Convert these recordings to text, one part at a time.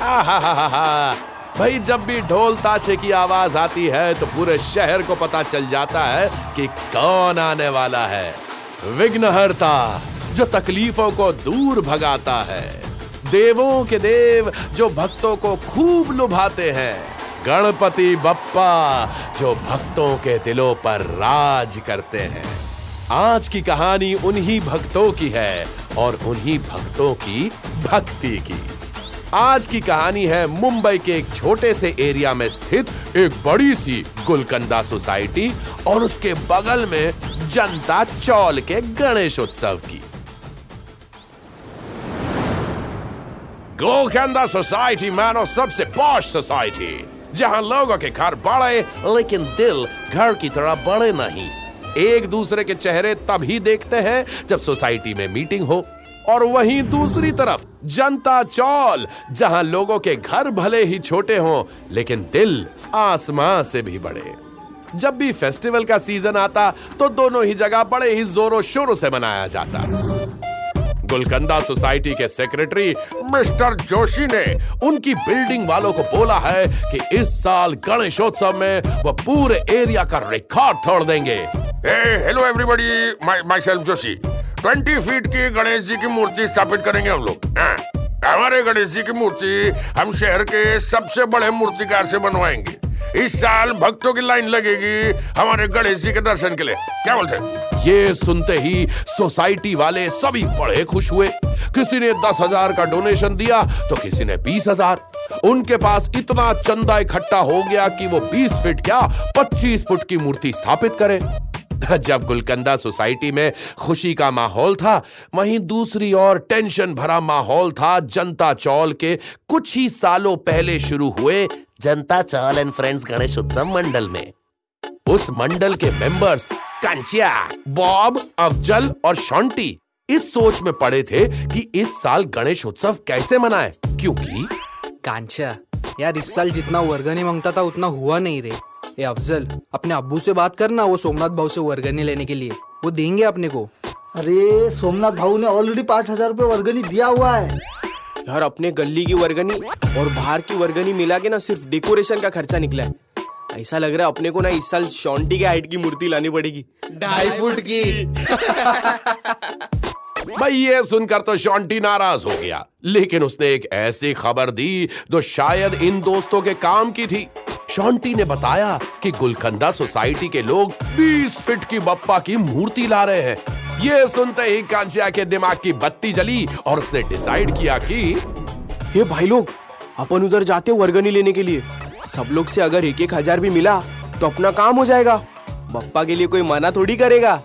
भाई, जब भी ढोल ताशे की आवाज़ आती है तो पूरे शहर को पता चल जाता है कि कौन आने वाला है। विघ्नहरता, जो तकलीफों को दूर भगाता है। देवों के देव, जो भक्तों को खूब लुभाते हैं। गणपति बप्पा, जो भक्तों के दिलों पर राज करते हैं। आज की कहानी उन्हीं भक्तों की है, और उन्हीं भक्तों की भक्ति की। आज की कहानी है मुंबई के एक छोटे से एरिया में स्थित एक बड़ी सी गुलकंदा सोसाइटी और उसके बगल में जनता चौल के गणेश उत्सव की। गुलकंदा सोसाइटी मानो सबसे पॉश सोसाइटी, जहाँ लोगों के घर बड़े, लेकिन दिल घर की तरह बड़े नहीं। एक दूसरे के चेहरे तभी देखते हैं जब सोसाइटी में मीटिंग हो। और वहीं दूसरी तरफ़, जनता चौल, जहाँ लोगों के घर भले ही छोटे हों, लेकिन दिल आसमां से भी बड़े। जब भी फेस्टिवल का सीज़न आता तो दोनों ही जगह बड़े ही जोरों शोरों से मनाया जाता। गुलकंदा सोसाइटी के सेक्रेटरी मिस्टर जोशी ने उनकी बिल्डिंग वालों को बोला है कि इस साल गणेशोत्सव में वो पूरे एरिया का रिकॉर्ड तोड़ देंगे। Hello everybody myself Joshi twenty feet की गणेश जी की मूर्ति स्थापित करेंगे हम लोग। हाँ, हमारे गणेश जी की मूर्ति हम शहर के सबसे बड़े मूर्तिकार से बनवाएँगे। इस साल भक्तों की लाइन लगेगी हमारे गणेश जी के दर्शन के लिए। क्या बोलते हैं? ये सुनते ही सोसाइटी वाले सभी बड़े खुश हुए। किसी ने दस हज़ार का डोनेशन दिया तो किसी ने बीस हज़ार। उनके पास इतना चंदा इकट्ठा हो गया कि वो बीस फीट क्या पच्चीस फुट की मूर्ति स्थापित करें। जब गुलकंदा सोसाइटी में खुशी का माहौल था, वहीं दूसरी ओर टेंशन भरा माहौल था। जनता चौल के कुछ ही सालों पहले शुरू हुए जनता चौल एंड फ्रेंड्स गणेश उत्सव मंडल में। उस मंडल के मेंबर्स कंचिया, बॉब, अफजल और शॉन्टी इस सोच में पड़े थे कि इस साल गणेश उत्सव कैसे मनाएँ, क्योंकि कांचा यार इस साल जितना वर्गनी माँगता था, उतना हुआ नहीं रे। ए अफजल अपने अब्बू से बात करना वो सोमनाथ भाव से वर्गनी लेने के लिए। वो देंगे अपने को। अरे सोमनाथ भाऊ ने ऑलरेडी पाँच हज़ार रूपए वर्गनी दिया हुआ है। यार अपने गली की वर्गनी और बाहर की वर्गनी मिला के ना सिर्फ़ डेकोरेशन का खर्चा निकला है। ऐसा लग रहा है अपने को ना इस साल शॉन्टी के हाइट की मूर्ति लानी पड़ेगी। ढाई फुट की। भाई ये सुनकर तो शॉन्टी नाराज़ हो गया। लेकिन उसने एक ऐसी खबर दी जो शायद इन दोस्तों के काम की थी। शॉन्टी ने बताया कि गुलकंदा सोसाइटी के लोग 20 फीट की बप्पा की मूर्ति ला रहे हैं। ये सुनते ही कांचिया के दिमाग की बत्ती जली और उसने डिसाइड किया कि ये भाई लोग अपन उधर जाते वर्गनी लेने के लिए। सब लोग से अगर एक एक हज़ार भी मिला तो अपना काम हो जाएगा। बप्पा के लिए कोई मना थोड़ी करेगा।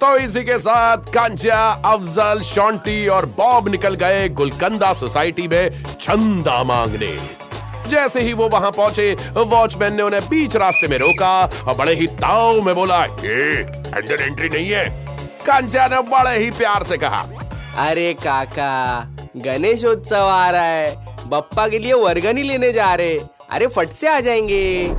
तो इसी के साथ कांचिया अफजल शॉन्टी और बॉब निकल गए गुलकंदा सोसाइटी में चंदा मांगने। जैसे ही वो वहाँ पहुँचे वॉचमैन ने उन्हें बीच रास्ते में रोका और बड़े ही ताव में बोला ए, अंदर एंट्री नहीं है। कंचा ने बड़े ही प्यार से कहा अरे काका गणेशोत्सव आ रहा है। बप्पा के लिए वर्गनी लेने जा रहे। अरे फट से आ जाएँगे।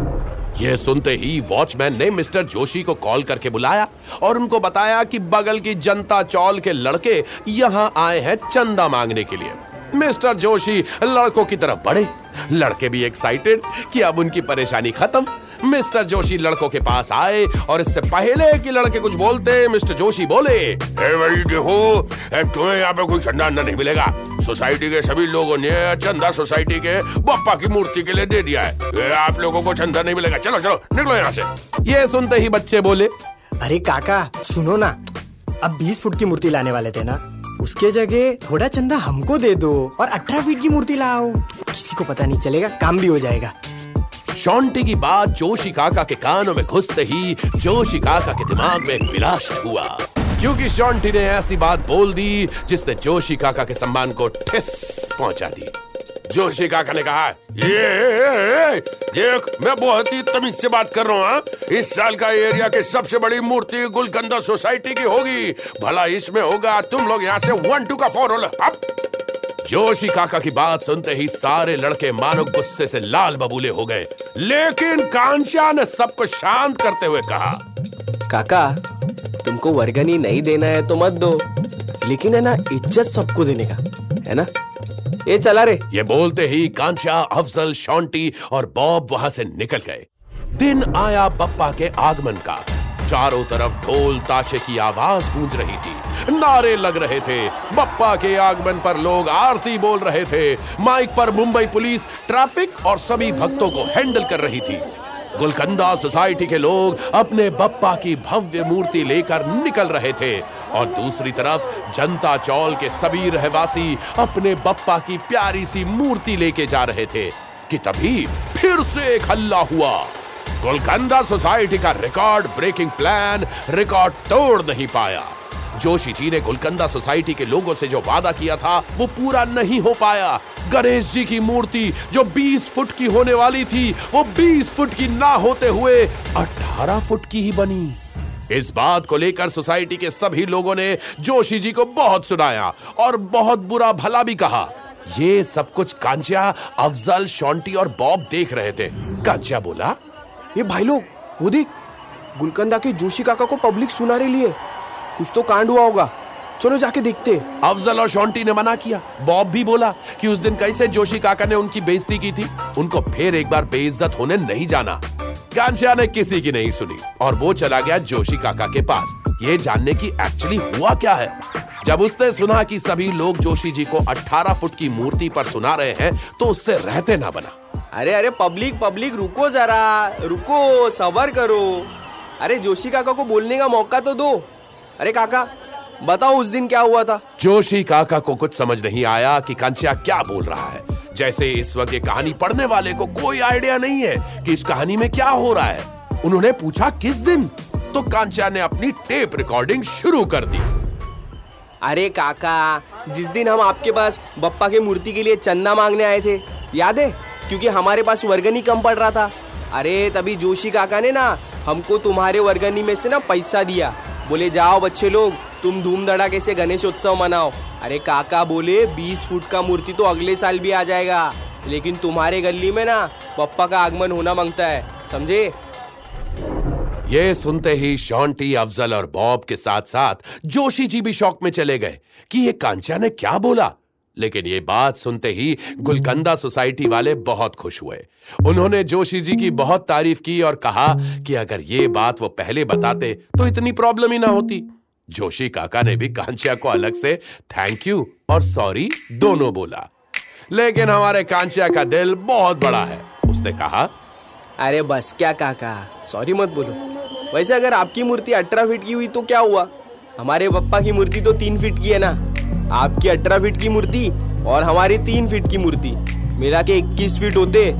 यह सुनते ही वॉचमैन ने मिस्टर जोशी को कॉल करके बुलाया और उनको बताया कि बगल की जनता चौल के लड़के यहाँ आए हैं चंदा मांगने के लिए। मिस्टर जोशी लड़कों की तरफ़ बढ़े। लड़के भी एक्साइटेड कि अब उनकी परेशानी खत्म। मिस्टर जोशी लड़कों के पास आए और इससे पहले कि लड़के कुछ बोलते मिस्टर जोशी बोले देखो तुम्हें यहाँ पे कोई चंदा अंदा नहीं मिलेगा। सोसाइटी के सभी लोगों ने चंदा सोसाइटी के बप्पा की मूर्ति के लिए दे दिया है। ए, आप लोगों को चंदा नहीं मिलेगा। चलो चलो निकलो यहाँ से। ये सुनते ही बच्चे बोले अरे काका सुनो ना अब 20 फुट की मूर्ति लाने वाले थे ना। उसके जगह थोड़ा चंदा हमको दे दो और 18 फीट की मूर्ति लाओ। किसी को पता नहीं चलेगा, काम भी हो जाएगा। शॉन्टी की बात जोशी काका के कानों में घुसते ही जोशी काका के दिमाग में विलास हुआ। क्योंकि शॉन्टी ने ऐसी बात बोल दी जिसने जोशी काका के सम्मान को ठिस पहुँचा दी। जोशी काका ने कहा ये, ये, ये देख मैं बहुत ही तमीज से बात कर रहा हूँ हाँ? इस साल का एरिया की सबसे बड़ी मूर्ति गुलकंदा सोसाइटी की होगी। भला इसमें होगा तुम लोग यहाँ से वन टू का फोर अप जोशी काका की बात सुनते ही सारे लड़के मानो गुस्से से लाल बबूले हो गए। लेकिन कांचा ने सबको शांत करते हुए कहा काका तुमको वर्गनी नहीं देना है तो मत दो लेकिन है ना इज़्ज़त सबको देने का है ना? ये चला रे। ये बोलते ही कांचा अफजल शॉन्टी और बॉब वहाँ से निकल गए। दिन आया बप्पा के आगमन का। चारों तरफ़ ढोल ताशे की आवाज़ गूंज रही थी। नारे लग रहे थे। बप्पा के आगमन पर लोग आरती बोल रहे थे। माइक पर मुंबई पुलिस ट्रैफ़िक और सभी भक्तों को हैंडल कर रही थी। गुलकंदा सोसाइटी के लोग अपने बप्पा की भव्य मूर्ति लेकर निकल रहे थे। और दूसरी तरफ़ जनता चौल के सभी रहवासी अपने बप्पा की प्यारी सी मूर्ति लेके जा रहे थे कि तभी फिर से एक हल्ला हुआ। गोलकंदा सोसाइटी का रिकॉर्ड ब्रेकिंग प्लान रिकॉर्ड तोड़ नहीं पाया। जोशी जी ने गुलकंदा सोसाइटी के लोगों से जो वादा किया था, वो पूरा नहीं हो पाया। गणेश जी की मूर्ति जो 20 फुट की होने वाली थी, वो 20 फुट की ना होते हुए 18 फुट की ही बनी। इस बात को लेकर सोसाइटी के सभी लोगों ने जोशी जी को बहुत सुनाया और बहुत बुरा भला भी कहा। ये सब कुछ कांचा अफजल, शॉन्टी और बॉब देख रहे थे। कांचा बोला, ये भाई लोग, वो देख, गुलकंदा के जोशी काका को पब्लिक सुना रही है कुछ तो कांड हुआ होगा। चलो जाके देखते अफजल और शॉन्टी ने मना किया। बॉब भी बोला कि उस दिन कैसे जोशी काका ने उनकी बेइज्जती की थी। उनको फिर एक बार बेइज्जत होने नहीं जाना। कांचा ने किसी की नहीं सुनी और वो चला गया जोशी काका के पास। ये जानने की एक्चुअली हुआ क्या है? जब उसने सुना कि सभी लोग जोशी जी को 18 फुट की मूर्ति पर सुना रहे हैं तो उससे रहते ना बना। अरे अरे पब्लिक पब्लिक रुको जरा। रुको सबर करो। अरे जोशी काका को बोलने का मौका तो दो। अरे काका बताओ उस दिन क्या हुआ था? जोशी काका को कुछ समझ नहीं आया कि कंचा क्या बोल रहा है। जैसे इस वक्त ये कहानी पढ़ने वाले को कोई आइडिया नहीं है कि इस कहानी में क्या हो रहा है। उन्होंने पूछा किस दिन? तो कांचा ने अपनी टेप रिकॉर्डिंग शुरू कर दी। अरे काका जिस दिन हम आपके पास बप्पा के मूर्ति के लिए चंदा मांगने आए थे याद है? क्योंकि हमारे पास वर्गनी कम पड़ रहा था। अरे तभी जोशी काका ने ना हमको तुम्हारे वर्गनी में से ना पैसा दिया। बोले, जाओ बच्चे लोग, तुम धूम धड़ाके से गणेश उत्सव मनाओ। अरे काका बोले, बीस फुट का मूर्ति तो अगले साल भी आ जाएगा, लेकिन तुम्हारे गली में ना पप्पा का आगमन होना माँगता है, समझे? ये सुनते ही शॉन्टी अफजल और बॉब के साथ साथ जोशी जी भी शौक में चले गए कि ये कांचा ने क्या बोला? लेकिन ये बात सुनते ही गुलकंदा सोसाइटी वाले बहुत खुश हुए। उन्होंने जोशी जी की बहुत तारीफ़ की और कहा कि अगर ये बात वो पहले बताते तो इतनी प्रॉब्लम ही ना होती। जोशी काका ने भी कांचिया को अलग से थैंक यू और सॉरी दोनों बोला। लेकिन हमारे कांचिया का दिल बहुत बड़ा है, उसने कहा। अरे बस, क्या काका? सॉरी मत बोलो। वैसे अगर आपकी मूर्ति अठारह फीट की हुई तो क्या हुआ? हमारे पप्पा की मूर्ति तो तीन फीट की है ना। आपकी अठारह फीट की मूर्ति और हमारी तीन फीट की मूर्ति। मिला के इक्कीस फीट होते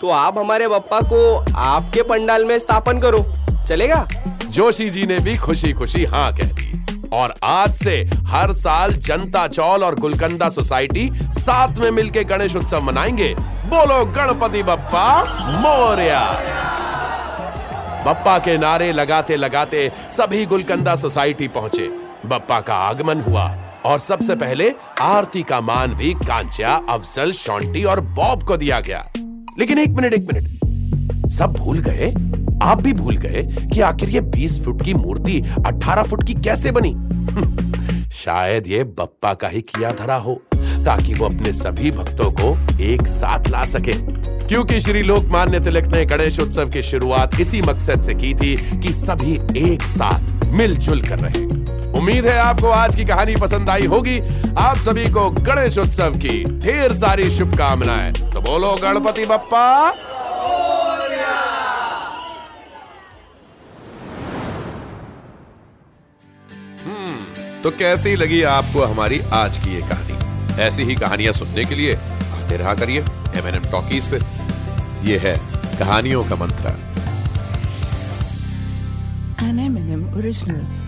तो आप हमारे पप्पा को आपके पंडाल में स्थापन करो। चलेगा? जोशी जी ने भी खुशी खुशी हाँ कह दी। और आज से हर साल जनता चौल और गुलकंदा सोसाइटी साथ में मिलकर गणेश उत्सव मनाएँगे। बोलो गणपति बप्पा, मोरिया। बप्पा के नारे लगाते लगाते सभी गुलकंदा सोसाइटी पहुँचे। बप्पा का आगमन हुआ। और सबसे पहले आरती का मान भी कांचा अफजल, शॉन्टी और बॉब को दिया गया। लेकिन एक मिनट एक मिनट। सब भूल गए? आप भी भूल गए कि आखिर ये 20 फुट की मूर्ति 18 फुट की कैसे बनी? शायद ये बप्पा का ही किया धरा हो, ताकि वो अपने सभी भक्तों को एक साथ ला सके। क्योंकि श्री लोकमान्य तिलक ने गणेश उत्सव की शुरुआत इसी मकसद से की थी कि सभी एक साथ मिलजुल कर रहे। उम्मीद है आपको आज की कहानी पसंद आई होगी। आप सभी को गणेश उत्सव की ढेर सारी शुभकामनाएँ। तो बोलो, गणपति बप्पा। तो कैसी लगी आपको हमारी आज की ये कहानी? ऐसी ही कहानियाँ सुनने के लिए आते रहा करिए एम एन एम टॉकीज पे। ये है कहानियों का मंत्र। An M&M original.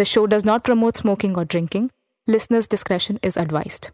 The show does not promote smoking or drinking. Listeners' discretion is advised.